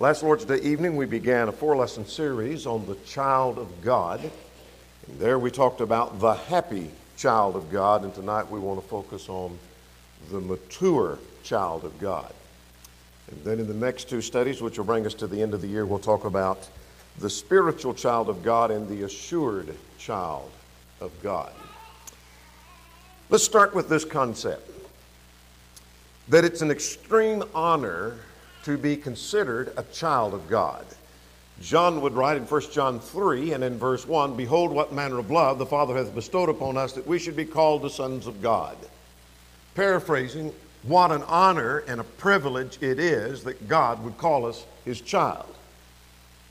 Last Lord's Day evening, we began a four lesson series on the child of God. And there we talked about the happy child of God, and tonight we want to focus on the mature child of God. And then in the next two studies, which will bring us to the end of the year, we'll talk about the spiritual child of God and the assured child of God. Let's start with this concept that it's an extreme honor to be considered a child of God. John would write in 1 John 3 and in verse 1 Behold, what manner of love the Father hath bestowed upon us that we should be called the sons of God. Paraphrasing, what an honor and a privilege it is that God would call us his child.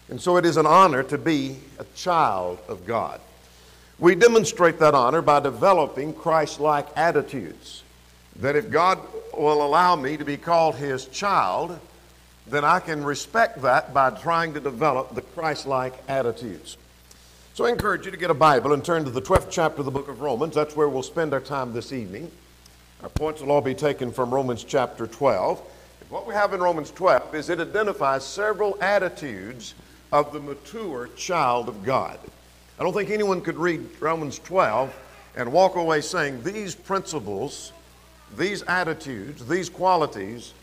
And so it is an honor to be a child of God. We demonstrate that honor by developing Christ like attitudes. That if God will allow me to be called his child, then I can respect that by trying to develop the Christ like attitudes. So I encourage you to get a Bible and turn to the 12th chapter of the book of Romans. That's where we'll spend our time this evening. Our points will all be taken from Romans chapter 12. And what we have in Romans 12 is it identifies several attitudes of the mature child of God. I don't think anyone could read Romans 12 and walk away saying these principles, these attitudes, these qualities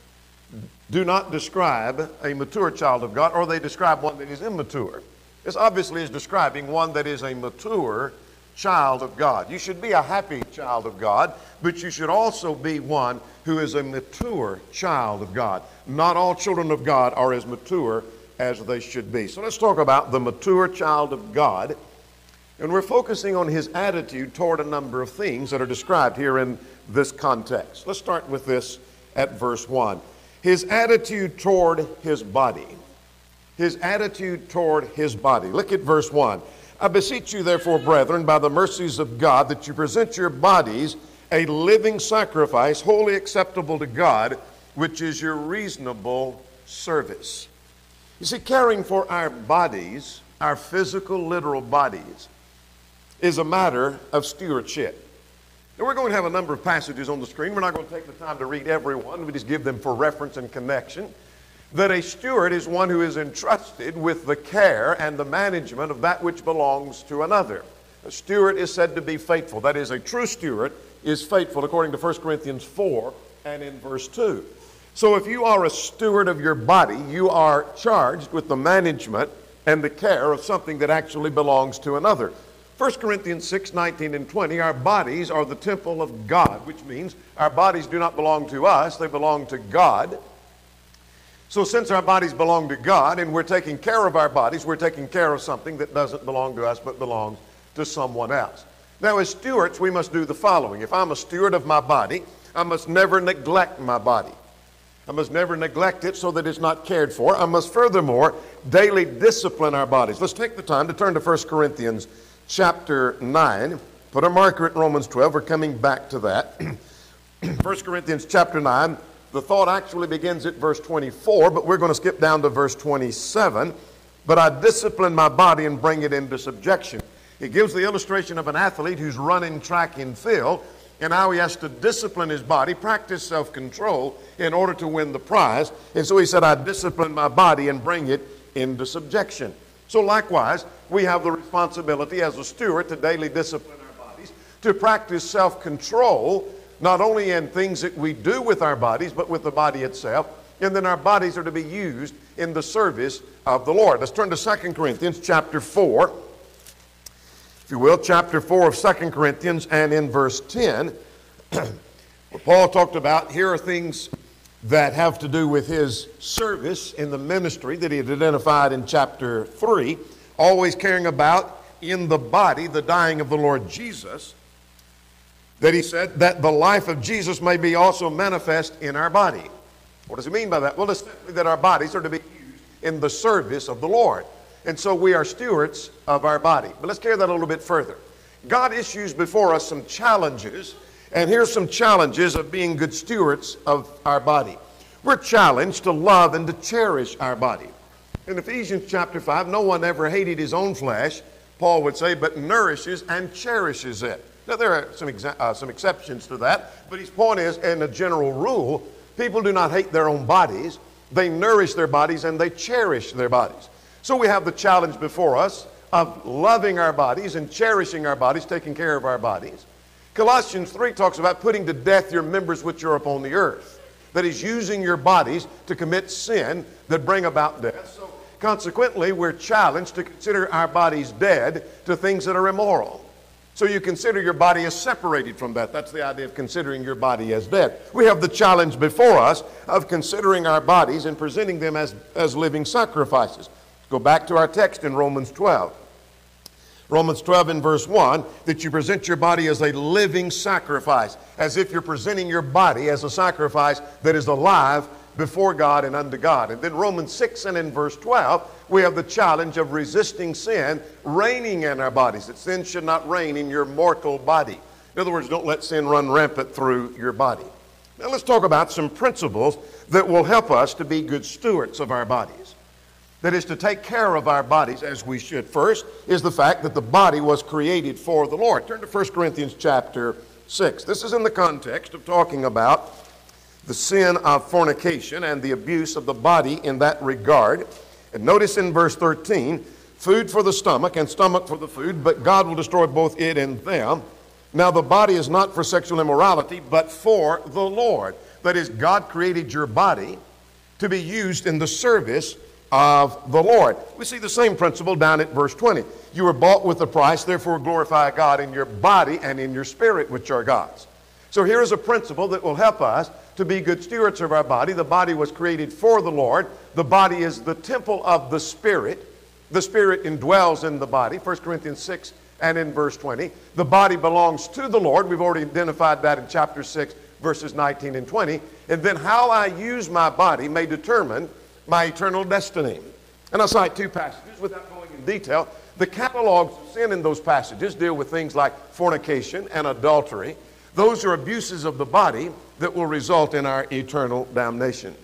do not describe a mature child of God, or they describe one that is immature. This obviously is describing one that is a mature child of God. You should be a happy child of God, but you should also be one who is a mature child of God. Not all children of God are as mature as they should be. So let's talk about the mature child of God. And we're focusing on his attitude toward a number of things that are described here in this context. Let's start with this at verse 1 his attitude toward his body. His attitude toward his body. Look at verse 1. I beseech you, therefore, brethren, by the mercies of God, that you present your bodies a living sacrifice, holy acceptable to God, which is your reasonable service. You see, caring for our bodies, our physical, literal bodies, is a matter of stewardship. Now, we're going to have a number of passages on the screen. We're not going to take the time to read every one. We just give them for reference and connection. That a steward is one who is entrusted with the care and the management of that which belongs to another. A steward is said to be faithful. That is, a true steward is faithful, according to 1 Corinthians 4 and in verse 2. So, if you are a steward of your body, you are charged with the management and the care of something that actually belongs to another. 1 Corinthians 6 19 and 20, our bodies are the temple of God, which means our bodies do not belong to us, they belong to God. So, since our bodies belong to God and we're taking care of our bodies, we're taking care of something that doesn't belong to us but belongs to someone else. Now, as stewards, we must do the following. If I'm a steward of my body, I must never neglect my body. I must never neglect it so that it's not cared for. I must furthermore daily discipline our bodies. Let's take the time to turn to 1 Corinthians chapter 9. Put a marker at Romans 12. We're coming back to that. 1 Corinthians chapter 9. The thought actually begins at verse 24, but we're going to skip down to verse 27. But I discipline my body and bring it into subjection. He gives the illustration of an athlete who's running track and field and how he has to discipline his body, practice self control in order to win the prize. And so he said, I discipline my body and bring it into subjection. So, likewise, we have the responsibility as a steward to daily discipline our bodies, to practice self control, not only in things that we do with our bodies, but with the body itself. And then our bodies are to be used in the service of the Lord. Let's turn to 2 Corinthians chapter 4. If you will, chapter 4 of 2 Corinthians and in verse 10, where Paul talked about here are things that have to do with his service in the ministry that he had identified in chapter 3, always caring about in the body the dying of the Lord Jesus, that he said that the life of Jesus may be also manifest in our body. What does he mean by that? Well, it's simply that our bodies are to be used in the service of the Lord. And so we are stewards of our body. But let's carry that a little bit further. God issues before us some challenges and here's some challenges of being good stewards of our body. We're challenged to love and to cherish our body. In Ephesians chapter 5, no one ever hated his own flesh, Paul would say, but nourishes and cherishes it. Now, there are some, exa- uh, some exceptions to that, but his point is, in a general rule, people do not hate their own bodies, they nourish their bodies, and they cherish their bodies. So we have the challenge before us of loving our bodies and cherishing our bodies, taking care of our bodies. Colossians 3 talks about putting to death your members which are upon the earth. That is, using your bodies to commit sin that bring about death. So, consequently, we're challenged to consider our bodies dead to things that are immoral. So you consider your body as separated from that. That's the idea of considering your body as dead. We have the challenge before us of considering our bodies and presenting them as, as living sacrifices. Go back to our text in Romans 12. Romans 12 and verse 1 that you present your body as a living sacrifice, as if you're presenting your body as a sacrifice that is alive before God and unto God. And then Romans 6 and in verse 12, we have the challenge of resisting sin reigning in our bodies, that sin should not reign in your mortal body. In other words, don't let sin run rampant through your body. Now let's talk about some principles that will help us to be good stewards of our bodies. That is to take care of our bodies as we should. First is the fact that the body was created for the Lord. Turn to 1 Corinthians chapter 6. This is in the context of talking about the sin of fornication and the abuse of the body in that regard. And notice in verse 13 food for the stomach and stomach for the food, but God will destroy both it and them. Now, the body is not for sexual immorality, but for the Lord. That is, God created your body to be used in the service of the Lord. We see the same principle down at verse 20. You were bought with a price, therefore glorify God in your body and in your spirit, which are God's. So here is a principle that will help us to be good stewards of our body. The body was created for the Lord. The body is the temple of the Spirit. The Spirit indwells in the body, 1 Corinthians 6 and in verse 20. The body belongs to the Lord. We've already identified that in chapter 6, verses 19 and 20. And then how I use my body may determine my eternal destiny. And I'll cite two passages without going in detail. The catalogs of sin in those passages deal with things like fornication and adultery. Those are abuses of the body that will result in our eternal damnation.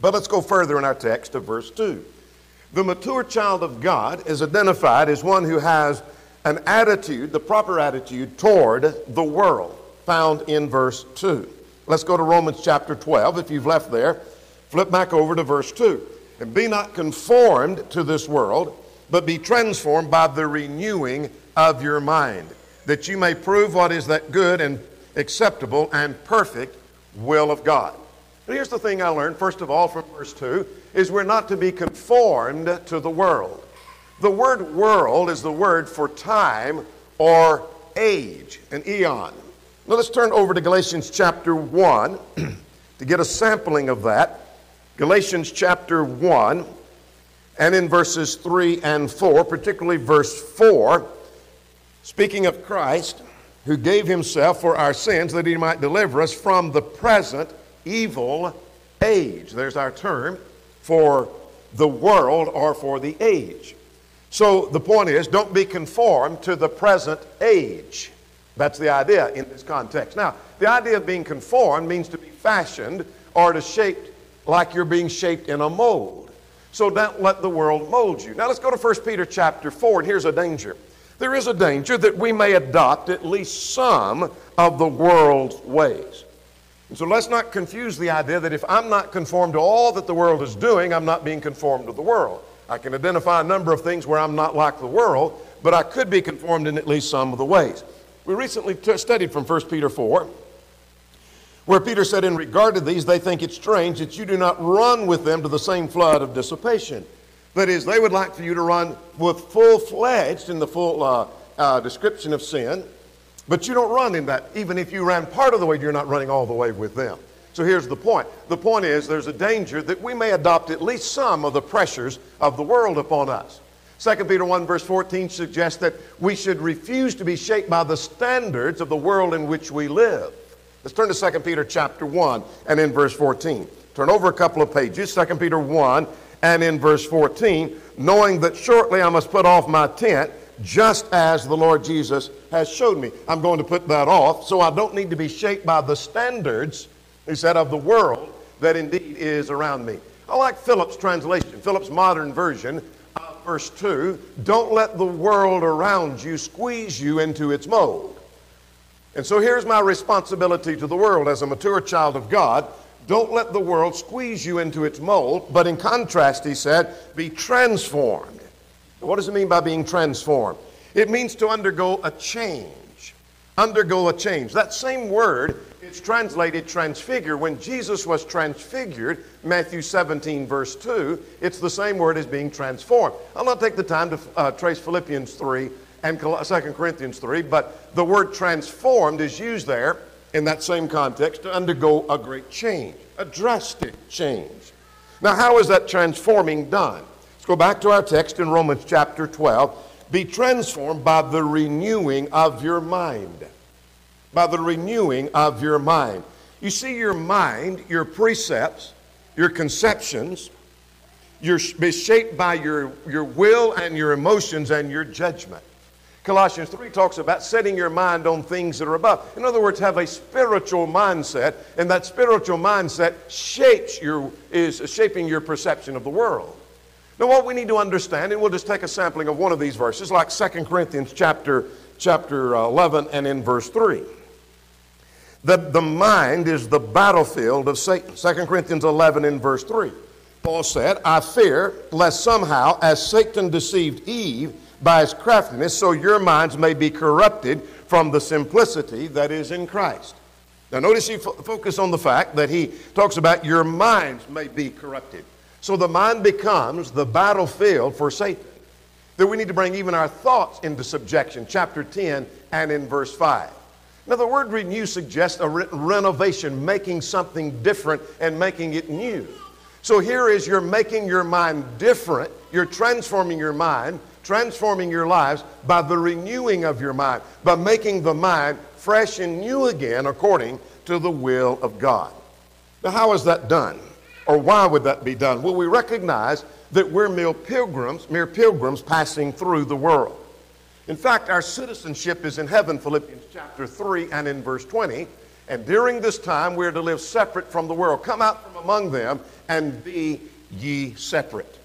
But let's go further in our text to verse 2. The mature child of God is identified as one who has an attitude, the proper attitude toward the world, found in verse 2. Let's go to Romans chapter 12. If you've left there, flip back over to verse 2. And be not conformed to this world, but be transformed by the renewing of your mind, that you may prove what is that good and acceptable, and perfect will of God. And here's the thing I learned, first of all, from verse 2 is we're not to be conformed to the world. The word world is the word for time or age, an eon. Now let's turn over to Galatians chapter 1 to get a sampling of that. Galatians chapter 1 and in verses 3 and 4, particularly verse 4, speaking of Christ, who gave himself for our sins that he might deliver us from the present evil age. There's our term for the world or for the age. So the point is, don't be conformed to the present age. That's the idea in this context. Now, the idea of being conformed means to be fashioned or to shape like you're being shaped in a mold. So don't let the world mold you. Now let's go to 1 Peter chapter 4, and here's a danger there is a danger that we may adopt at least some of the world's ways. And so let's not confuse the idea that if I'm not conformed to all that the world is doing, I'm not being conformed to the world. I can identify a number of things where I'm not like the world, but I could be conformed in at least some of the ways. We recently t- studied from 1 Peter 4, where Peter said, In regard to these, they think it strange that you do not run with them to the same flood of dissipation. That is, they would like for you to run with full fledged in the full uh, uh, description of sin, but you don't run in that. Even if you ran part of the way, you're not running all the way with them. So here's the point. The point is there's a danger that we may adopt at least some of the pressures of the world upon us. 2 Peter 1 verse 14 suggests that we should refuse to be shaped by the standards of the world in which we live. Let's turn to 2 Peter chapter 1 and in verse 14. Turn over a couple of pages, 2 Peter 1 and in verse 14, knowing that shortly I must put off my tent, just as the Lord Jesus has showed me. I'm going to put that off, so I don't need to be shaped by the standards, he said, of the world that indeed is around me. I like Phillips' translation, Phillips' modern version, of verse 2 Don't let the world around you squeeze you into its mold. And so here's my responsibility to the world as a mature child of God Don't let the world squeeze you into its mold, but in contrast, he said, be transformed. What does it mean by being transformed? It means to undergo a change. Undergo a change. That same word is translated transfigure. When Jesus was transfigured, Matthew 17, verse 2, it's the same word as being transformed. I'll not take the time to uh, trace Philippians 3 and 2 Corinthians 3, but the word transformed is used there in that same context to undergo a great change, a drastic change. Now, how is that transforming done? Let's go back to our text in Romans chapter 12. Be transformed by the renewing of your mind. By the renewing of your mind. You see, your mind, your precepts, your conceptions, you're shaped by your, your will and your emotions and your judgment. Colossians 3 talks about setting your mind on things that are above. In other words, have a spiritual mindset, and that spiritual mindset shapes your, is shaping your perception of the world. Now, what we need to understand, and we'll just take a sampling of one of these verses, like 2 Corinthians chapter, chapter uh, 11 and in verse 3. The, the mind is the battlefield of Satan. 2 Corinthians 11 in verse 3. Paul said, I fear lest somehow, as Satan deceived Eve, by his craftiness, so your minds may be corrupted from the simplicity that is in Christ. Now, notice he fo- focus on the fact that he talks about your minds may be corrupted. So the mind becomes the battlefield for Satan. That we need to bring even our thoughts into subjection, chapter 10 and in verse 5. Now, the word renew suggests a re- renovation, making something different and making it new. So here is you're making your mind different, you're transforming your mind transforming your lives by the renewing of your mind, by making the mind fresh and new again according to the will of God. Now, how is that done? Or why would that be done? Well, we recognize that we're mere pilgrims, mere pilgrims passing through the world. In fact, our citizenship is in heaven, Philippians chapter 3 and in verse 20. And during this time, we're to live separate from the world. Come out from among them and be ye separate.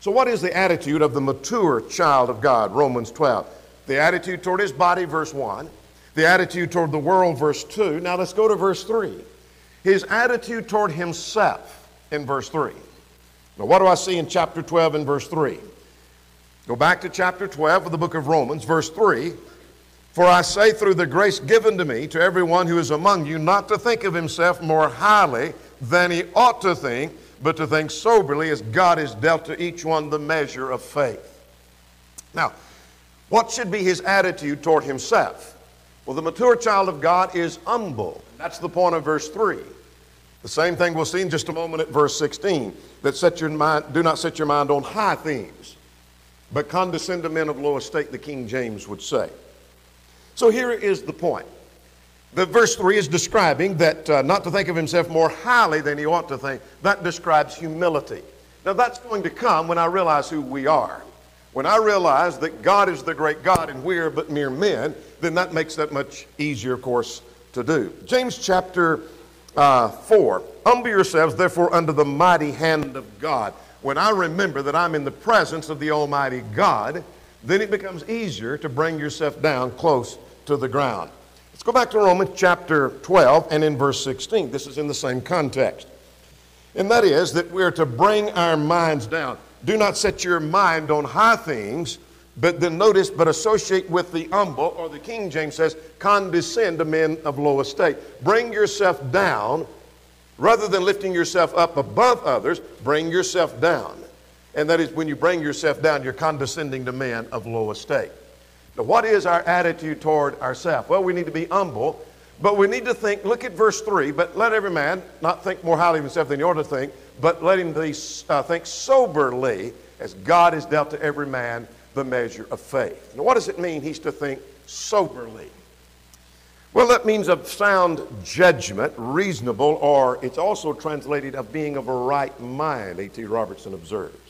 So, what is the attitude of the mature child of God? Romans 12. The attitude toward his body, verse 1. The attitude toward the world, verse 2. Now, let's go to verse 3. His attitude toward himself in verse 3. Now, what do I see in chapter 12 and verse 3? Go back to chapter 12 of the book of Romans, verse 3. For I say, through the grace given to me, to everyone who is among you, not to think of himself more highly than he ought to think but to think soberly as God has dealt to each one the measure of faith. Now, what should be his attitude toward himself? Well, the mature child of God is humble. That's the point of verse 3. The same thing we'll see in just a moment at verse 16 that set your mind, do not set your mind on high things, but condescend to men of low estate, the King James would say. So here is the point. The verse 3 is describing that uh, not to think of himself more highly than he ought to think. That describes humility. Now, that's going to come when I realize who we are. When I realize that God is the great God and we are but mere men, then that makes that much easier, of course, to do. James chapter uh, 4 Humble yourselves, therefore, under the mighty hand of God. When I remember that I'm in the presence of the Almighty God, then it becomes easier to bring yourself down close to the ground. Let's go back to Romans chapter 12 and in verse 16. This is in the same context. And that is that we're to bring our minds down. Do not set your mind on high things, but then notice, but associate with the humble, or the King James says, condescend to men of low estate. Bring yourself down. Rather than lifting yourself up above others, bring yourself down. And that is when you bring yourself down, you're condescending to men of low estate. Now, what is our attitude toward ourselves? Well, we need to be humble, but we need to think, look at verse 3, but let every man not think more highly of himself than he ought to think, but let him be, uh, think soberly as God has dealt to every man the measure of faith. Now, what does it mean he's to think soberly? Well, that means of sound judgment, reasonable, or it's also translated of being of a right mind, A.T. Robertson observes.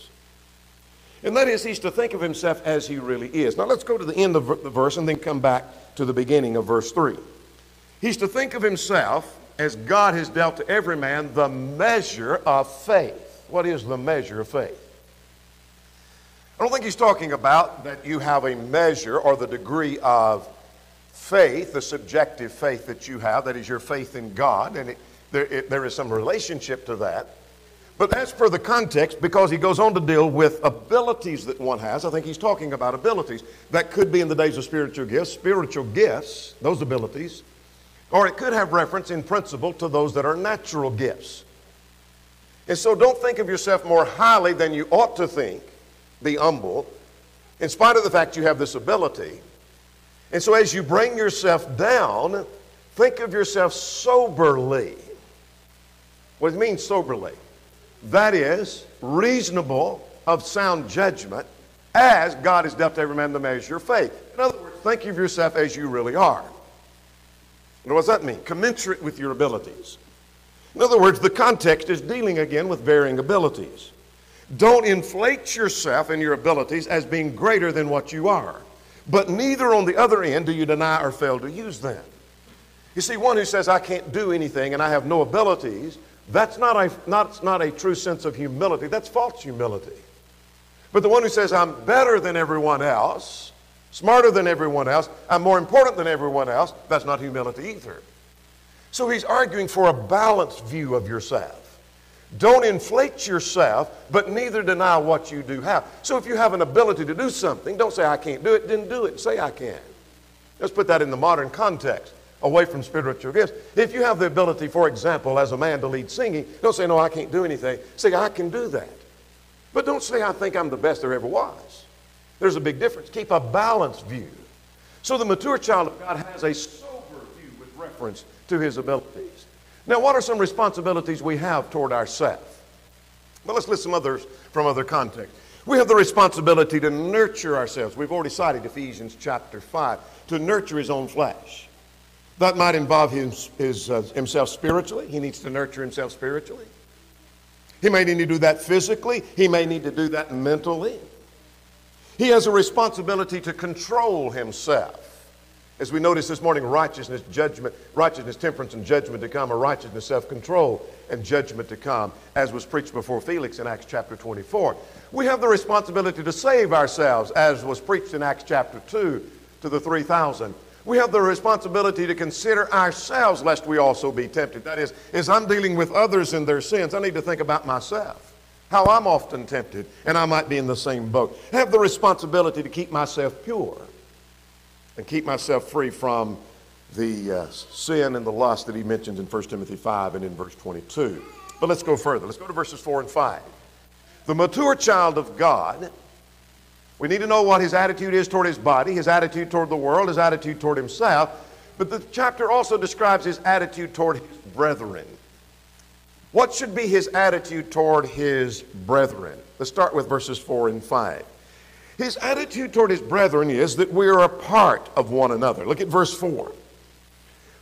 And that is, he's to think of himself as he really is. Now let's go to the end of the verse and then come back to the beginning of verse 3. He's to think of himself as God has dealt to every man the measure of faith. What is the measure of faith? I don't think he's talking about that you have a measure or the degree of faith, the subjective faith that you have, that is your faith in God, and it There, it, there is some relationship to that. But as for the context, because he goes on to deal with abilities that one has, I think he's talking about abilities. That could be in the days of spiritual gifts, spiritual gifts, those abilities, or it could have reference in principle to those that are natural gifts. And so don't think of yourself more highly than you ought to think. Be humble, in spite of the fact you have this ability. And so as you bring yourself down, think of yourself soberly. What does it mean, soberly? That is, reasonable, of sound judgment, as God has dealt to every man the measure of faith. In other words, think of yourself as you really are. what does that mean? Commensurate with your abilities. In other words, the context is dealing again with varying abilities. Don't inflate yourself and your abilities as being greater than what you are. But neither on the other end do you deny or fail to use them. You see, one who says, I can't do anything and I have no abilities, that's not a, not, not a true sense of humility. That's false humility. But the one who says, I'm better than everyone else, smarter than everyone else, I'm more important than everyone else, that's not humility either. So he's arguing for a balanced view of yourself. Don't inflate yourself, but neither deny what you do have. So if you have an ability to do something, don't say, I can't do it, then do it. Say, I can. Let's put that in the modern context, away from spiritual gifts. If you have the ability, for example, as a man to lead singing, don't say, No, I can't do anything. Say, I can do that. But don't say, I think I'm the best there ever was. There's a big difference. Keep a balanced view. So the mature child of God has a sober view with reference to his abilities. Now, what are some responsibilities we have toward ourselves? Well, let's list some others from other contexts. We have the responsibility to nurture ourselves. We've already cited Ephesians chapter 5, to nurture his own flesh. That might involve his, his, uh, himself spiritually. He needs to nurture himself spiritually. He may need to do that physically. He may need to do that mentally. He has a responsibility to control himself. As we noticed this morning, righteousness, judgment, righteousness, temperance, and judgment to come, or righteousness, self control, and judgment to come, as was preached before Felix in Acts chapter 24. We have the responsibility to save ourselves, as was preached in Acts chapter 2 to the 3,000. We have the responsibility to consider ourselves lest we also be tempted. That is, as I'm dealing with others in their sins, I need to think about myself, how I'm often tempted, and I might be in the same boat. I have the responsibility to keep myself pure and keep myself free from the uh, sin and the lust that he mentions in 1 Timothy 5 and in verse 22. But let's go further. Let's go to verses 4 and 5. The mature child of God, we need to know what his attitude is toward his body, his attitude toward the world, his attitude toward himself. But the chapter also describes his attitude toward his brethren. What should be his attitude toward his brethren? Let's start with verses 4 and 5. His attitude toward his brethren is that we are a part of one another. Look at verse 4.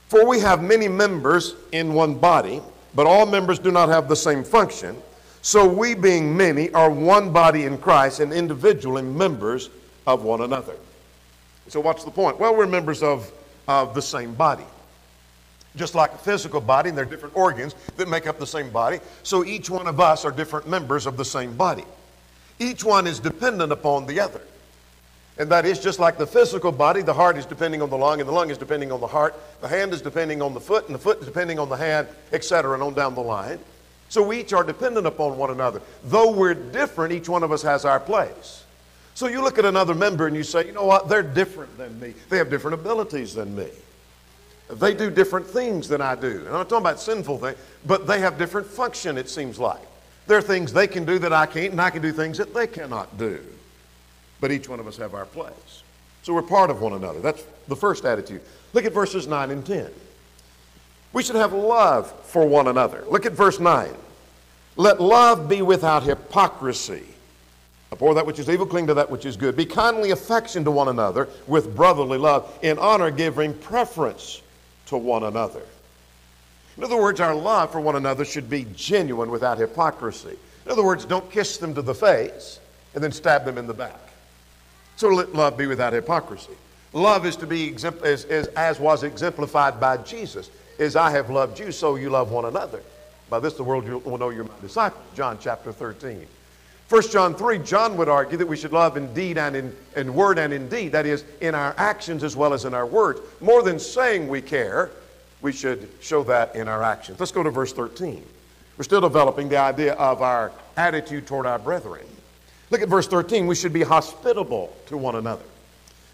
For we have many members in one body, but all members do not have the same function. So we, being many, are one body in Christ and individually members of one another. So, what's the point? Well, we're members of, of the same body. Just like a physical body, and there are different organs that make up the same body. So, each one of us are different members of the same body. Each one is dependent upon the other. And that is just like the physical body, the heart is depending on the lung, and the lung is depending on the heart, the hand is depending on the foot, and the foot is depending on the hand, etc., and on down the line. So we each are dependent upon one another. Though we're different, each one of us has our place. So you look at another member and you say, you know what, they're different than me. They have different abilities than me. They do different things than I do. And I'm not talking about sinful things, but they have different function, it seems like. There are things they can do that I can't, and I can do things that they cannot do. But each one of us have our place. So we're part of one another. That's the first attitude. Look at verses 9 and 10. We should have love for one another. Look at verse 9. Let love be without hypocrisy. Abhor that which is evil, cling to that which is good. Be kindly affection to one another with brotherly love. In honor, giving preference to one another. In other words, our love for one another should be genuine without hypocrisy. In other words, don't kiss them to the face and then stab them in the back. So let love be without hypocrisy. Love is to be as, as, as was exemplified by Jesus. As I have loved you, so you love one another. By this the world will know you're my disciples. John chapter 13. 1 John 3, John would argue that we should love in deed and in, in word and in deed. That is, in our actions as well as in our words. More than saying we care, we should show that in our actions. Let's go to verse 13. We're still developing the idea of our attitude toward our brethren. Look at verse 13. We should be hospitable to one another.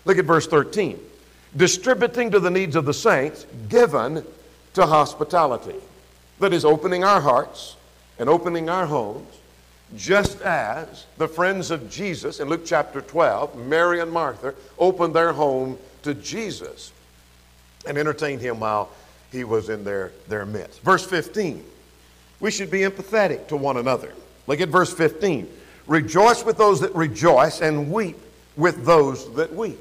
Look at verse 13. Distributing to the needs of the saints, given to hospitality. That is, opening our hearts and opening our homes, just as the friends of Jesus in Luke chapter 12, Mary and Martha, opened their home to Jesus and entertained him while he was in their, their midst. Verse 15, we should be empathetic to one another. Look at verse 15. Rejoice with those that rejoice and weep with those that weep.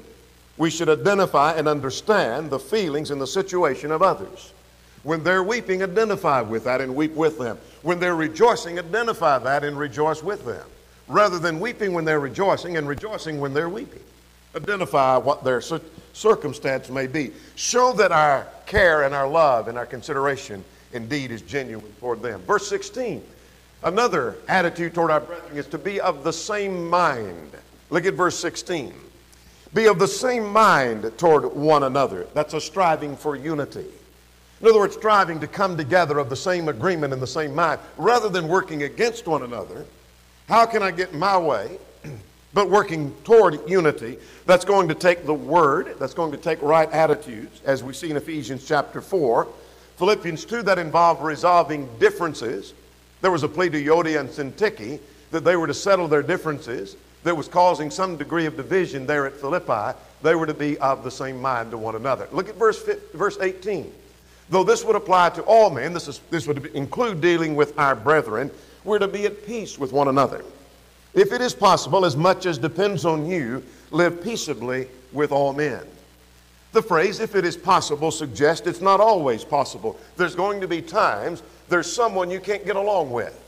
We should identify and understand the feelings and the situation of others. When they're weeping, identify with that and weep with them. When they're rejoicing, identify that and rejoice with them. Rather than weeping when they're rejoicing and rejoicing when they're weeping. Identify what their circumstance may be. Show that our care and our love and our consideration indeed is genuine toward them. Verse 16 Another attitude toward our brethren is to be of the same mind. Look at verse 16. Be of the same mind toward one another. That's a striving for unity. In other words, striving to come together of the same agreement and the same mind, rather than working against one another. How can I get my way? but working toward unity that's going to take the word, that's going to take right attitudes, as we see in Ephesians chapter 4. Philippians 2 that involve resolving differences there was a plea to Euodia and Syntyche that they were to settle their differences that was causing some degree of division there at Philippi. They were to be of the same mind to one another. Look at verse, verse 18. Though this would apply to all men, this, is, this would include dealing with our brethren, we're to be at peace with one another. If it is possible, as much as depends on you, live peaceably with all men. The phrase, if it is possible, suggests it's not always possible. There's going to be times there's someone you can't get along with.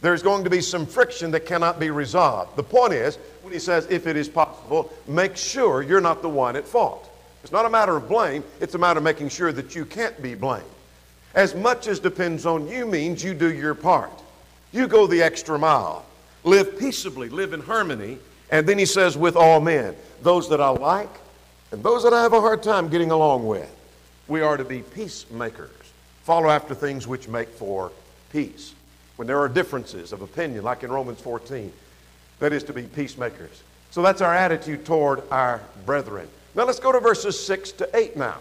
There's going to be some friction that cannot be resolved. The point is, when he says, if it is possible, make sure you're not the one at fault. It's not a matter of blame, it's a matter of making sure that you can't be blamed. As much as depends on you means you do your part. You go the extra mile. Live peaceably, live in harmony. And then he says, with all men, those that I like and those that I have a hard time getting along with. We are to be peacemakers. Follow after things which make for peace. When there are differences of opinion, like in Romans 14, that is to be peacemakers. So that's our attitude toward our brethren. Now let's go to verses 6 to 8 now.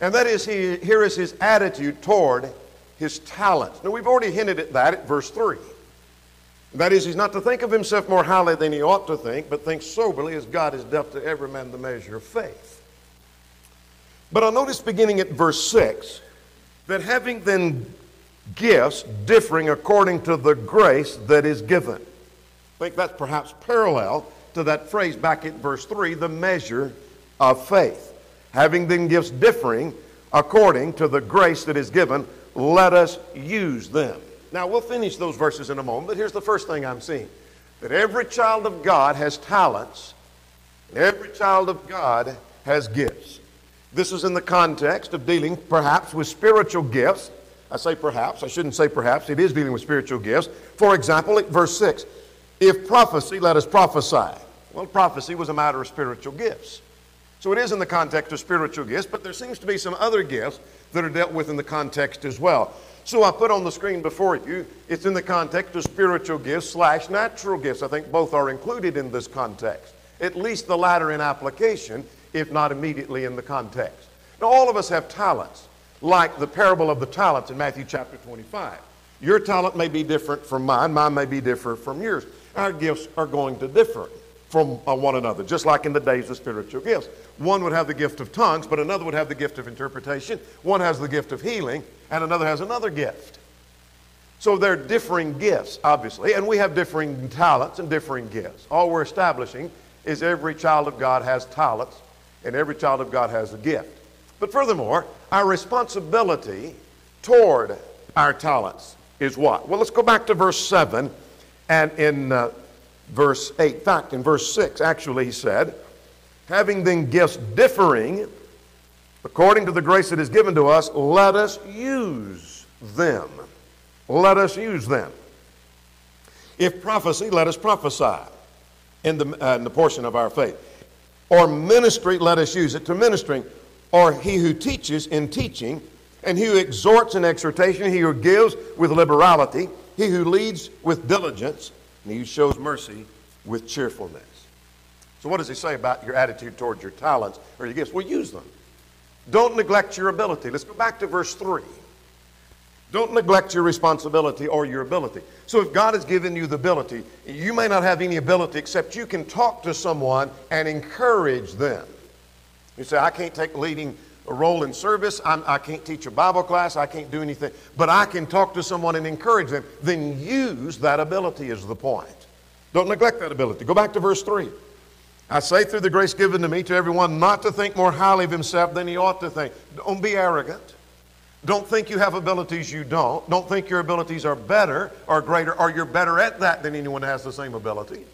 And that is, he, here is his attitude toward his talents. Now we've already hinted at that at verse 3. That is, he's not to think of himself more highly than he ought to think, but think soberly as God has dealt to every man the measure of faith. But I notice beginning at verse 6 that having then gifts differing according to the grace that is given. I think that's perhaps parallel to that phrase back at verse 3 the measure of faith. Having then gifts differing according to the grace that is given, let us use them. Now, we'll finish those verses in a moment, but here's the first thing I'm seeing that every child of God has talents, and every child of God has gifts. This is in the context of dealing perhaps with spiritual gifts. I say perhaps, I shouldn't say perhaps, it is dealing with spiritual gifts. For example, at verse 6, if prophecy, let us prophesy. Well, prophecy was a matter of spiritual gifts. So it is in the context of spiritual gifts, but there seems to be some other gifts that are dealt with in the context as well. So I put on the screen before you, it's in the context of spiritual gifts slash natural gifts. I think both are included in this context, at least the latter in application if not immediately in the context. Now, all of us have talents, like the parable of the talents in Matthew chapter 25. Your talent may be different from mine, mine may be different from yours. Our gifts are going to differ from uh, one another, just like in the days of spiritual gifts. One would have the gift of tongues, but another would have the gift of interpretation. One has the gift of healing, and another has another gift. So they're differing gifts, obviously, and we have differing talents and differing gifts. All we're establishing is every child of God has talents and every child of God has a gift. But furthermore, our responsibility toward our talents is what? Well, let's go back to verse 7 and in uh, verse 8. In fact, in verse 6, actually, he said, Having then gifts differing according to the grace that is given to us, let us use them. Let us use them. If prophecy, let us prophesy in the, uh, in the portion of our faith or ministry, let us use it to ministering, or he who teaches in teaching, and he who exhorts in exhortation, he who gives with liberality, he who leads with diligence, and he who shows mercy with cheerfulness. So, what does he say about your attitude towards your talents or your gifts? Well, use them. Don't neglect your ability. Let's go back to verse 3. Don't neglect your responsibility or your ability. So, if God has given you the ability, you may not have any ability except you can talk to someone and encourage them. You say, I can't take leading a role in service, I'm, I can not teach a Bible class, I can't do anything, but I can talk to someone and encourage them. Then use that ability, is the point. Don't neglect that ability. Go back to verse 3. I say through the grace given to me to everyone not to think more highly of himself than he ought to think. Don't be arrogant. Don't think you have abilities you don't. Don't think your abilities are better or greater or you're better at that than anyone has the same ability.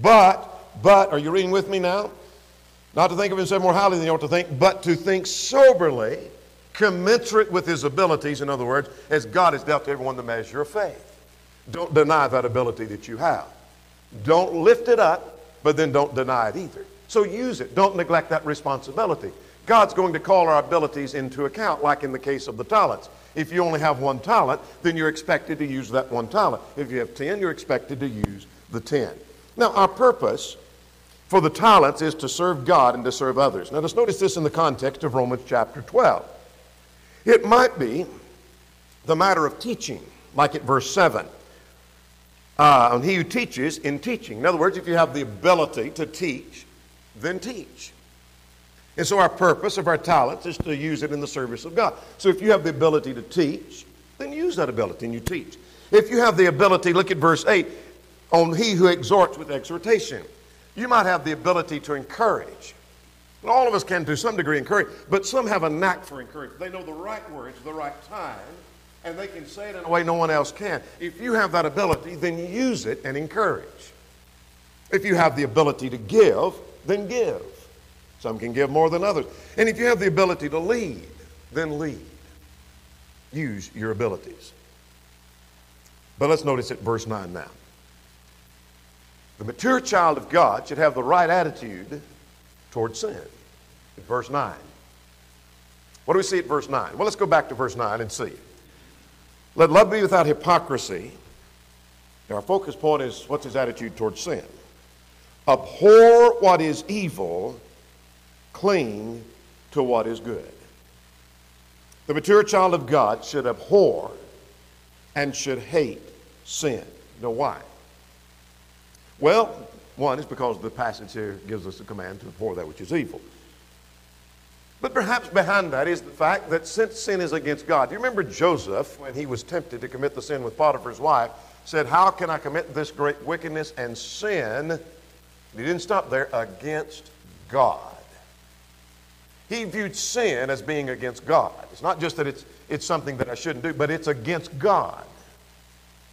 But, but, are you reading with me now? Not to think of himself more highly than he ought to think, but to think soberly, commensurate with his abilities, in other words, as God has dealt to everyone the measure of faith. Don't deny that ability that you have. Don't lift it up but then don't deny it either. So use it. Don't neglect that responsibility. God's going to call our abilities into account, like in the case of the talents. If you only have one talent, then you're expected to use that one talent. If you have 10, you're expected to use the 10. Now, our purpose for the talents is to serve God and to serve others. Now, let's notice this in the context of Romans chapter 12. It might be the matter of teaching, like at verse 7. Uh, and he who teaches in teaching. In other words, if you have the ability to teach, then teach. And so our purpose of our talents is to use it in the service of God. So if you have the ability to teach, then use that ability and you teach. If you have the ability, look at verse 8, on he who exhorts with exhortation. You might have the ability to encourage. all of us can to some degree encourage, but some have a knack for encouragement. They know the right words, the right time, and they can say it in a way no one else can. If you have that ability, then use it and encourage. If you have the ability to give, then give. Some can give more than others. And if you have the ability to lead, then lead. Use your abilities. But let's notice at verse 9 now. The mature child of God should have the right attitude towards sin. At verse 9. What do we see at verse 9? Well, let's go back to verse 9 and see. Let love be without hypocrisy. Now, our focus point is what's his attitude towards sin? Abhor what is evil, cling to what is good. The mature child of God should abhor and should hate sin. Now, why? Well, one is because the passage here gives us the command to abhor that which is evil. But perhaps behind that is the fact that since sin is against God, do you remember Joseph, when he was tempted to commit the sin with Potiphar's wife, said, How can I commit this great wickedness and sin? He didn't stop there, against God. He viewed sin as being against God. It's not just that it's, it's something that I shouldn't do, but it's against God.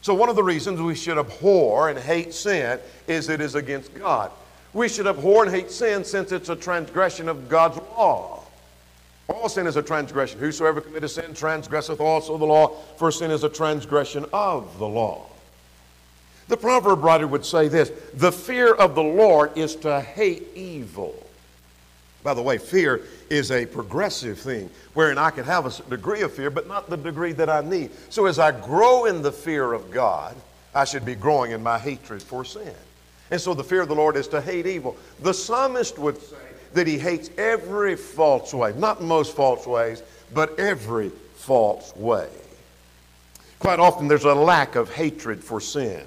So, one of the reasons we should abhor and hate sin is it is against God. We should abhor and hate sin since it's a transgression of God's law. All sin is a transgression. Whosoever committeth sin transgresseth also the law, for sin is a transgression of the law. The proverb writer would say this The fear of the Lord is to hate evil. By the way, fear is a progressive thing, wherein I can have a degree of fear, but not the degree that I need. So as I grow in the fear of God, I should be growing in my hatred for sin. And so the fear of the Lord is to hate evil. The psalmist would say, that he hates every false way. Not most false ways, but every false way. Quite often there's a lack of hatred for sin.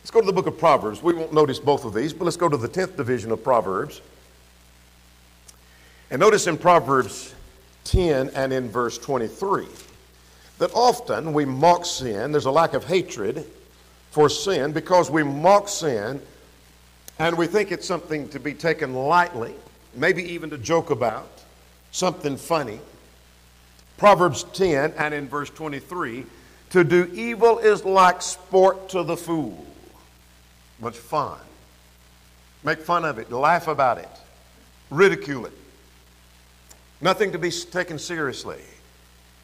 Let's go to the book of Proverbs. We won't notice both of these, but let's go to the 10th division of Proverbs. And notice in Proverbs 10 and in verse 23 that often we mock sin. There's a lack of hatred for sin because we mock sin and we think it's something to be taken lightly maybe even to joke about, something funny. Proverbs 10 and in verse 23 to do evil is like sport to the fool. Much fun. Make fun of it, laugh about it, ridicule it. Nothing to be taken seriously.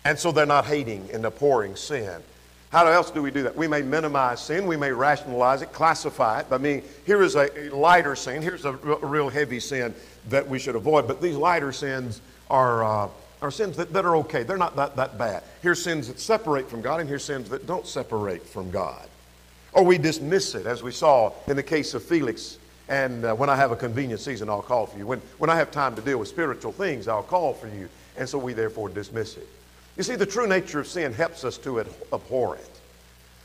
And so they're not hating and abhorring sin. How else do we do that? We may minimize sin, we may rationalize it, classify it by meaning here is a, lighter sin, here's a, a real heavy sin that we should avoid. But these lighter sins are, uh, are sins that, that are okay. They're not that, that bad. Here's sins that separate from God, and here's sins that don't separate from God. Or we dismiss it, as we saw in the case of Felix. And uh, when I have a convenient season, I'll call for you. When, when I have time to deal with spiritual things, I'll call for you. And so we therefore dismiss it. You see, the true nature of sin helps us to abhor it.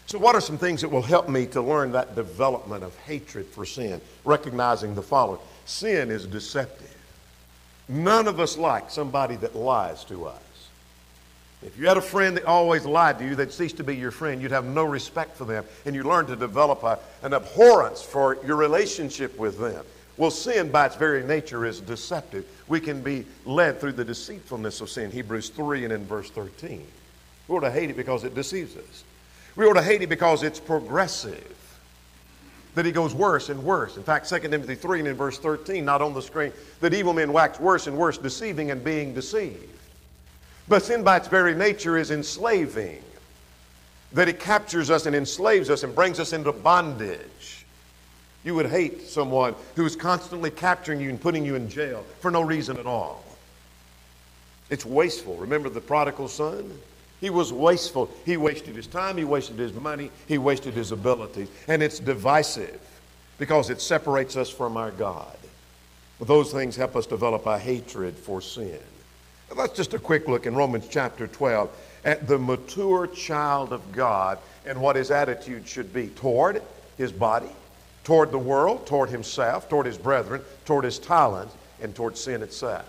So, what are some things that will help me to learn that development of hatred for sin? Recognizing the following sin is deceptive. None of us like somebody that lies to us. If you had a friend that always lied to you, they'd cease to be your friend. You'd have no respect for them, and you learn to develop a, an abhorrence for your relationship with them. Well, sin by its very nature is deceptive. We can be led through the deceitfulness of sin. Hebrews 3 and in verse 13. We ought to hate it because it deceives us. We ought to hate it because it's progressive. That he goes worse and worse. In fact, 2 Timothy 3 and in verse 13, not on the screen, that evil men wax worse and worse, deceiving and being deceived. But sin by its very nature is enslaving. That it captures us and enslaves us and brings us into bondage. You would hate someone who is constantly capturing you and putting you in jail for no reason at all. It's wasteful. Remember the prodigal son? He was wasteful. He wasted his time, he wasted his money, he wasted his abilities. And it's divisive because it separates us from our God. Those things help us develop a hatred for sin. That's just a quick look in Romans chapter 12 at the mature child of God and what his attitude should be toward his body, toward the world, toward himself, toward his brethren, toward his talents, and toward sin itself.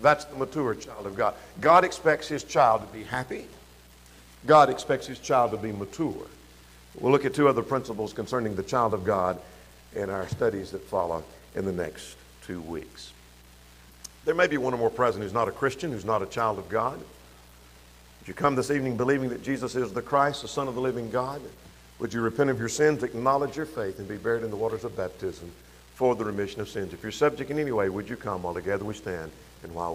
That's the mature child of God. God expects his child to be happy. God expects his child to be mature. We'll look at two other principles concerning the child of God in our studies that follow in the next two weeks. There may be one or more present who's not a Christian, who's not a child of God. Would you come this evening believing that Jesus is the Christ, the Son of the living God? Would you repent of your sins, acknowledge your faith, and be buried in the waters of baptism for the remission of sins? If you're subject in any way, would you come while together we stand and while